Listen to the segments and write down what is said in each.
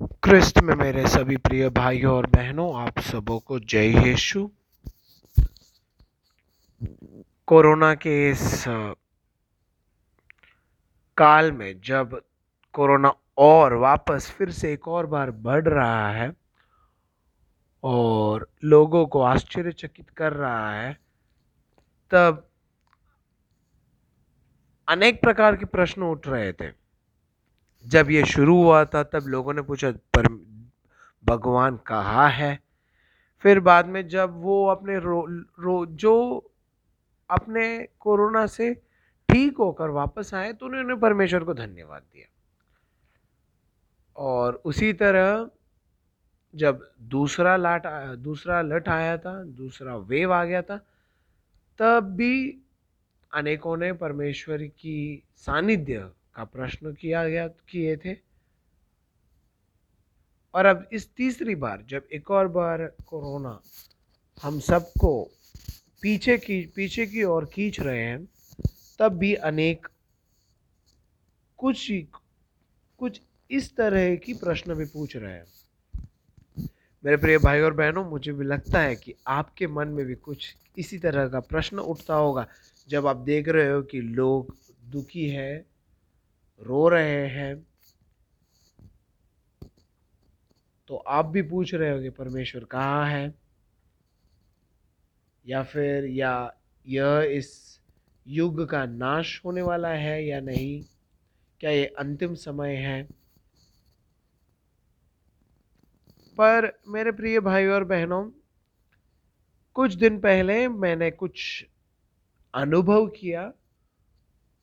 क्रिस्त में मेरे सभी प्रिय भाइयों और बहनों, आप सबों को जय यीशु। कोरोना के इस काल में जब कोरोना और वापस फिर से एक और बार बढ़ रहा है और लोगों को आश्चर्यचकित कर रहा है, तब अनेक प्रकार के प्रश्न उठ रहे थे। जब ये शुरू हुआ था तब लोगों ने पूछा पर भगवान कहाँ है? फिर बाद में जब वो अपने रो, रो जो अपने कोरोना से ठीक होकर वापस आए तो उन्होंने परमेश्वर को धन्यवाद दिया। और उसी तरह जब दूसरा लाट दूसरा लट आया था दूसरा वेव आ गया था तब भी अनेकों ने परमेश्वर की सानिध्य का प्रश्न किया गया, किए थे। और अब इस तीसरी बार, जब एक और बार कोरोना हम सबको पीछे की पीछे की ओर खींच रहे हैं, तब भी अनेक कुछ कुछ इस तरह की प्रश्न भी पूछ रहे हैं। मेरे प्रिय भाई और बहनों, मुझे भी लगता है कि आपके मन में भी कुछ इसी तरह का प्रश्न उठता होगा, जब आप देख रहे हो कि लोग दुखी है रो रहे हैं। तो आप भी पूछ रहे हो कि परमेश्वर कहाँ है? या फिर, या यह इस युग का नाश होने वाला है या नहीं? क्या ये अंतिम समय है? पर मेरे प्रिय भाई और बहनों, कुछ दिन पहले मैंने कुछ अनुभव किया।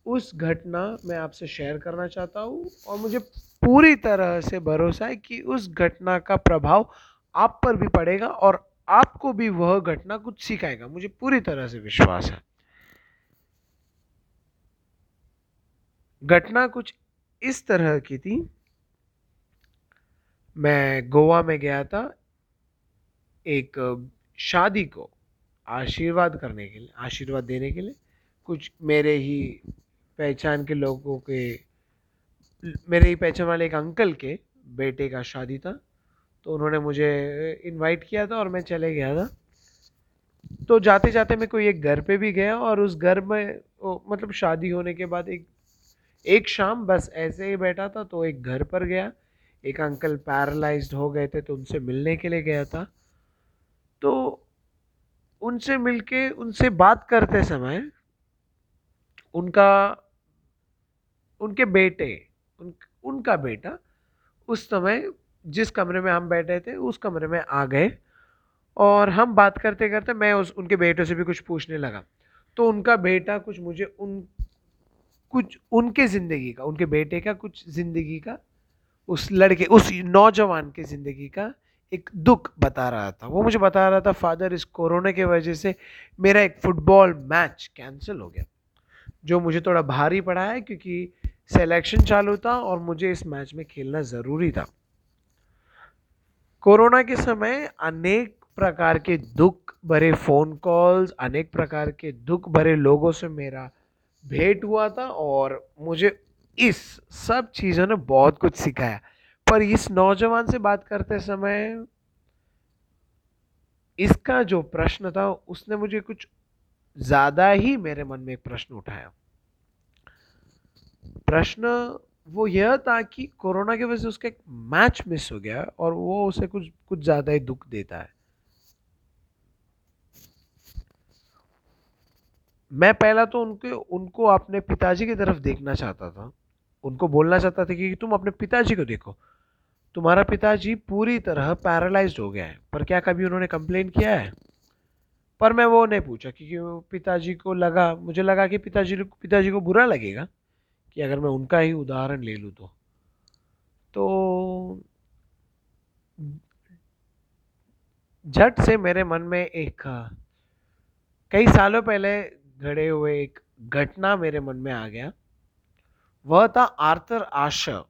उस घटना मैं आपसे शेयर करना चाहता हूँ और मुझे पूरी तरह से भरोसा है कि उस घटना का प्रभाव आप पर भी पड़ेगा और आपको भी वह घटना कुछ सिखाएगा। मुझे पूरी तरह से विश्वास है। घटना कुछ इस तरह की थी। मैं गोवा में गया था एक शादी को आशीर्वाद करने के लिए, आशीर्वाद देने के लिए। कुछ मेरे ही पहचान के लोगों के मेरे ही पहचान वाले एक अंकल के बेटे का शादी था तो उन्होंने मुझे इनवाइट किया था और मैं चले गया था। तो जाते जाते मैं कोई एक घर पे भी गया और उस घर में ओ, मतलब शादी होने के बाद एक एक शाम बस ऐसे ही बैठा था तो एक घर पर गया। एक अंकल पैरालाइज्ड हो गए थे तो उनसे मिलने के लिए गया था। तो उनसे मिलके उनसे बात करते समय उनका उनके बेटे, उन, उनका बेटा उस समय जिस कमरे में हम बैठे थे, उस कमरे में आ गए और हम बात करते करते मैं उस, उनके बेटे से भी कुछ पूछने लगा। तो उनका बेटा कुछ मुझे उन, कुछ उनके ज़िंदगी का, उनके बेटे का कुछ ज़िंदगी का, उस लड़के, उस नौजवान के ज़िंदगी का एक दुख बता रहा था। वो मुझे बता रहा था, फादर, इस कोरोना के वजह से मेरा एक फुटबॉल मैच कैंसिल हो गया। जो मुझे थोड़ा भारी पड़ा है क्योंकि सिलेक्शन चालू था और मुझे इस मैच में खेलना ज़रूरी था। कोरोना के समय अनेक प्रकार के दुख भरे फ़ोन कॉल्स अनेक प्रकार के दुख भरे लोगों से मेरा भेंट हुआ था और मुझे इस सब चीज़ों ने बहुत कुछ सिखाया। पर इस नौजवान से बात करते समय इसका जो प्रश्न था, उसने मुझे कुछ ज़्यादा ही मेरे मन में एक प्रश्न उठाया। प्रश्न वो यह था कि कोरोना की वजह से उसका एक मैच मिस हो गया और वो उसे कुछ कुछ ज़्यादा ही दुख देता है। मैं पहला तो उनके, उनको अपने पिताजी की तरफ़ देखना चाहता था। उनको बोलना चाहता था कि तुम अपने पिताजी को देखो। तुम्हारा पिताजी पूरी तरह पैरालाइज्ड हो गया है, पर क्या कभी उन्होंने कंप्लेन किया है? पर मैं वो नहीं पूछा, क्योंकि पिताजी को लगा, मुझे लगा कि पिताजी पिताजी को बुरा लगेगा। कि अगर मैं उनका ही उदाहरण ले लूँ तो। तो झट से मेरे मन में एक, कई सालों पहले घड़े हुए एक घटना मेरे मन में आ गया। वह था आर्थर आशर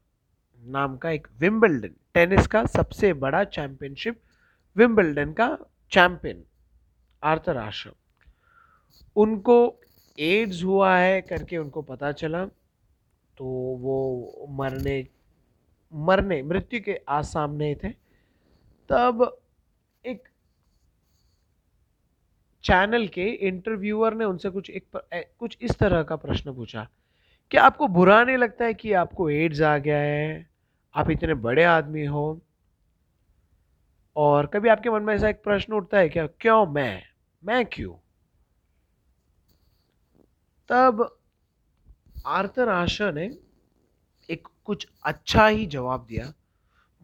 नाम का एक विम्बल्डन, टेनिस का सबसे बड़ा चैंपियनशिप, विम्बल्डन का चैंपियन, आर्थर आशर उनको एड्स हुआ है करके उनको पता चला। तो वो मरने मरने, मृत्यु के आज सामने थे। तब एक चैनल के इंटरव्यूअर ने उनसे कुछ एक कुछ इस तरह का प्रश्न पूछा, क्या आपको बुरा नहीं लगता है कि आपको एड्स आ गया है? आप इतने बड़े आदमी हो। और कभी आपके मन में ऐसा एक प्रश्न उठता है, क्या, क्यों, मैं मैं क्यों? तब आर्थर आशा ने एक कुछ अच्छा ही जवाब दिया,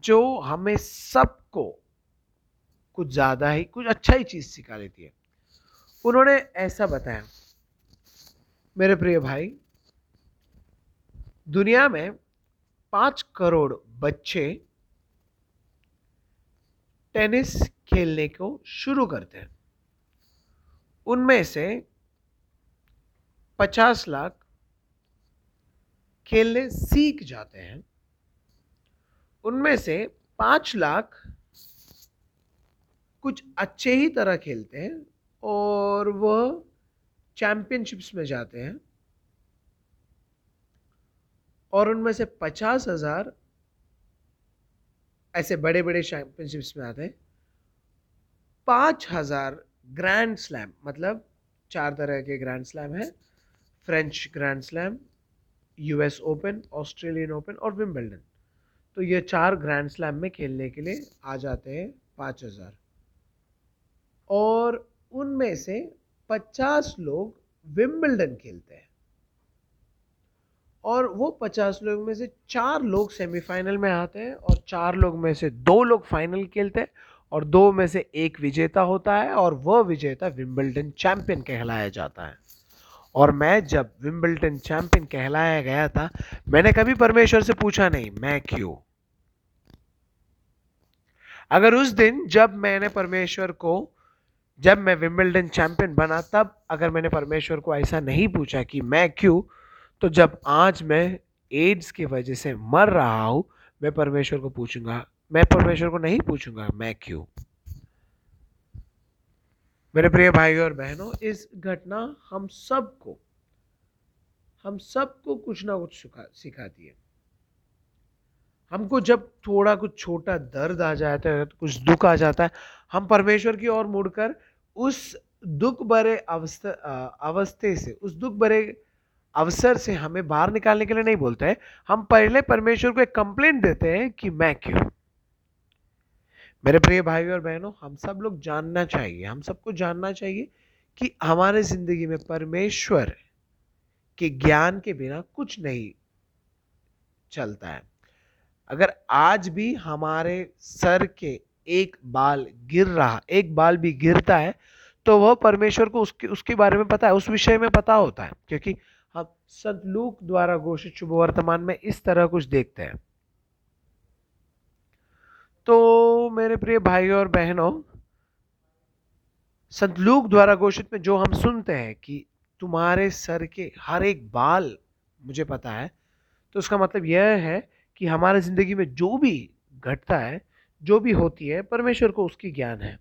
जो हमें सबको कुछ ज़्यादा ही, कुछ अच्छा ही चीज़ सिखा देती है। उन्होंने ऐसा बताया, मेरे प्रिय भाई, दुनिया में पाँच करोड़ बच्चे टेनिस खेलने को शुरू करते हैं। उनमें से पचास लाख खेलने सीख जाते हैं। उनमें से पाँच लाख कुछ अच्छे ही तरह खेलते हैं और वह चैम्पियनशिप्स में जाते हैं। और उनमें से पचास हज़ार ऐसे बड़े बड़े चैम्पियनशिप्स में आते हैं। पाँच हज़ार ग्रैंड स्लैम मतलब चार तरह के ग्रैंड स्लैम हैं, French grand slam US open Australian open और विम्बल्डन तो ये चार ग्रैंड स्लैम में खेलने के लिए आ जाते हैं पाँच हज़ार. और उनमें से पचास लोग विम्बल्डन खेलते हैं. और वो पचास लोग में से चार लोग सेमीफाइनल में आते हैं और चार लोग में से दो लोग फाइनल खेलते हैं और दो में से एक विजेता होता है और वह विजेता विम्बल्टन चैंपियन कहलाया जाता है. और मैं जब विम्बल्टन चैंपियन कहलाया गया था, मैंने कभी परमेश्वर से पूछा नहीं, मैं क्यों? अगर उस दिन जब मैंने परमेश्वर को, जब मैं विम्बल्डन चैंपियन बना, तब अगर मैंने परमेश्वर को ऐसा नहीं पूछा कि मैं क्यों तो जब आज मैं एड्स की वजह से मर रहा हूँ, मैं परमेश्वर को पूछूँगा, मैं परमेश्वर को नहीं पूछूँगा, मैं क्यों? मेरे प्रिय भाई और बहनों, इस घटना हम सबको हम सबको कुछ ना कुछ सिखाती है। हमको जब थोड़ा कुछ छोटा दर्द आ जाता है, कुछ दुख आ जाता है, हम परमेश्वर की ओर मुड़कर उस दुख भरे अवस्था अवस्थे से, उस दुख भरे अवसर से हमें बाहर निकालने के लिए नहीं बोलते हैं। हम पहले परमेश्वर को एक कंप्लेंट देते हैं कि मैं क्यों? मेरे प्रिय भाई और बहनों, हम सब लोग जानना चाहिए, हम सबको जानना चाहिए कि हमारे ज़िंदगी में परमेश्वर के ज्ञान के बिना कुछ नहीं चलता है। अगर आज भी हमारे सर के एक बाल गिर रहा, एक बाल भी गिरता है तो वह परमेश्वर को उसके उसके बारे में पता है, उस विषय में पता होता है, क्योंकि हम संत लूक द्वारा घोषित शुभ वर्तमान में इस तरह कुछ देखते हैं। तो मेरे प्रिय भाइयों और बहनों, संत लूक द्वारा घोषित में जो हम सुनते हैं कि तुम्हारे सर के हर एक बाल, मुझे पता है तो उसका मतलब यह है कि हमारे ज़िंदगी में जो भी घटता है, जो भी होती है, परमेश्वर को उसकी ज्ञान है।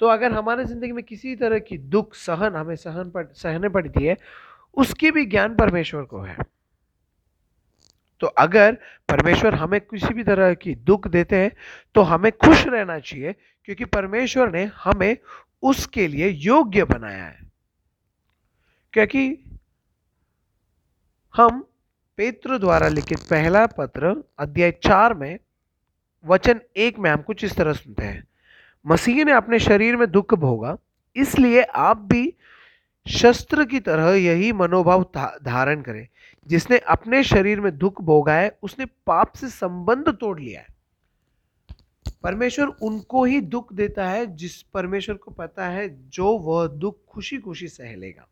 तो अगर हमारे ज़िंदगी में किसी तरह की दुख, सहन हमें सहन पड़, सहने पड़ती है, उसकी भी ज्ञान परमेश्वर को है। तो अगर परमेश्वर हमें किसी भी तरह की दुख देते हैं तो हमें खुश रहना चाहिए, क्योंकि परमेश्वर ने हमें उसके लिए योग्य बनाया है। क्योंकि हम पेत्र द्वारा लिखित पहला पत्र, अध्याय चार में, वचन एक में हम कुछ इस तरह सुनते हैं। मसीह ने अपने शरीर में दुख भोगा, इसलिए आप भी शस्त्र की तरह यही मनोभाव धारण करें। जिसने अपने शरीर में दुख भोगा है, उसने पाप से संबंध तोड़ लिया है। परमेश्वर उनको ही दुख देता है, जिस परमेश्वर को पता है, जो वह दुख खुशी खुशी सह लेगा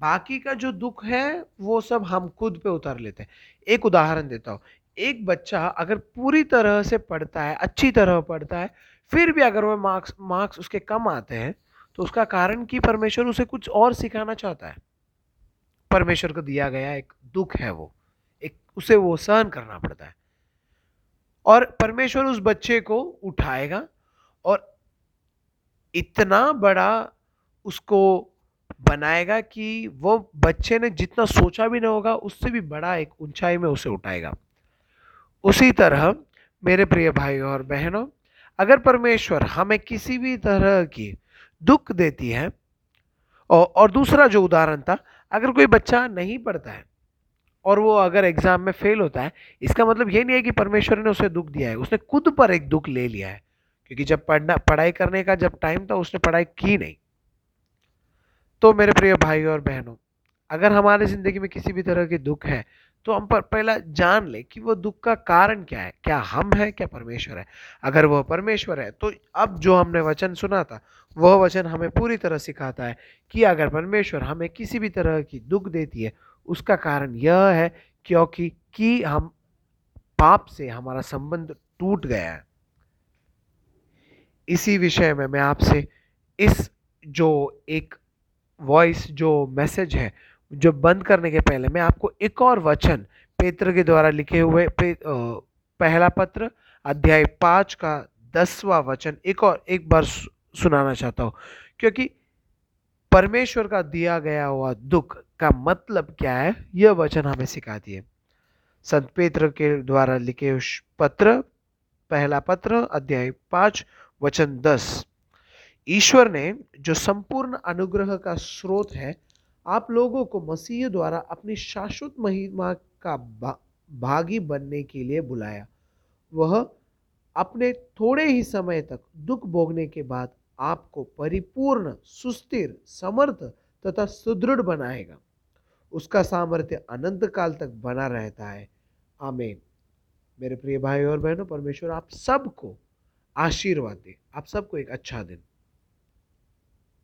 बाकी का जो दुख है, वो सब हम खुद पे उतार लेते हैं। एक उदाहरण देता हूँ। एक बच्चा अगर पूरी तरह से पढ़ता है, अच्छी तरह पढ़ता है, फिर भी अगर वह मार्क्स मार्क्स उसके कम आते हैं तो उसका कारण कि परमेश्वर उसे कुछ और सिखाना चाहता है। परमेश्वर को दिया गया एक दुख है वो, एक उसे वो सहन करना पड़ता है। और परमेश्वर उस बच्चे को उठाएगा और इतना बड़ा उसको बनाएगा कि वो बच्चे ने जितना सोचा भी नहीं होगा, उससे भी बड़ा एक ऊंचाई में उसे उठाएगा। उसी तरह मेरे प्रिय भाई और बहनों, अगर परमेश्वर हमें किसी भी तरह की दुख देती है और दूसरा जो उदाहरण था अगर कोई बच्चा नहीं पढ़ता है और वो अगर एग्ज़ाम में फेल होता है, इसका मतलब ये नहीं है कि परमेश्वर ने उसे दुख दिया है, उसने खुद पर एक दुख ले लिया है। क्योंकि जब पढ़ना, पढ़ाई करने का जब टाइम था, उसने पढ़ाई की नहीं। तो मेरे प्रिय भाई और बहनों, अगर हमारे ज़िंदगी में किसी भी तरह के दुख है तो हम पर पहला जान ले कि वो दुख का कारण क्या है, क्या हम हैं, क्या परमेश्वर है। अगर वह परमेश्वर है तो अब जो हमने वचन सुना था वह वचन हमें पूरी तरह सिखाता है कि अगर परमेश्वर हमें किसी भी तरह की दुख देती है, उसका कारण यह है क्योंकि कि हम पाप से हमारा संबंध टूट गया है। इसी विषय में मैं आपसे इस जो एक वॉइस जो मैसेज है जो बंद करने के पहले मैं आपको एक और वचन पेत्र के द्वारा लिखे हुए पे, पहला पत्र अध्याय पाँच का दसवा वचन एक और एक बार सुनाना चाहता हूँ। क्योंकि परमेश्वर का दिया गया हुआ दुख का मतलब क्या है? यह वचन हमें सिखाती है। संत पेत्र के द्वारा लिखे पत्र पहला पत्र अध्याय पाँच वचन दस। ईश्वर ने जो संपूर्ण अनुग्रह का स्रोत है आप लोगों को मसीह द्वारा अपनी शाश्वत महिमा का भागी बनने के लिए बुलाया। वह अपने थोड़े ही समय तक दुख भोगने के बाद आपको परिपूर्ण, सुस्थिर, समर्थ तथा सुदृढ़ बनाएगा। उसका सामर्थ्य अनंत काल तक बना रहता है। आमीन। मेरे प्रिय भाई और बहनों, परमेश्वर आप सबको आशीर्वाद दे। आप सबको एक अच्छा दिन।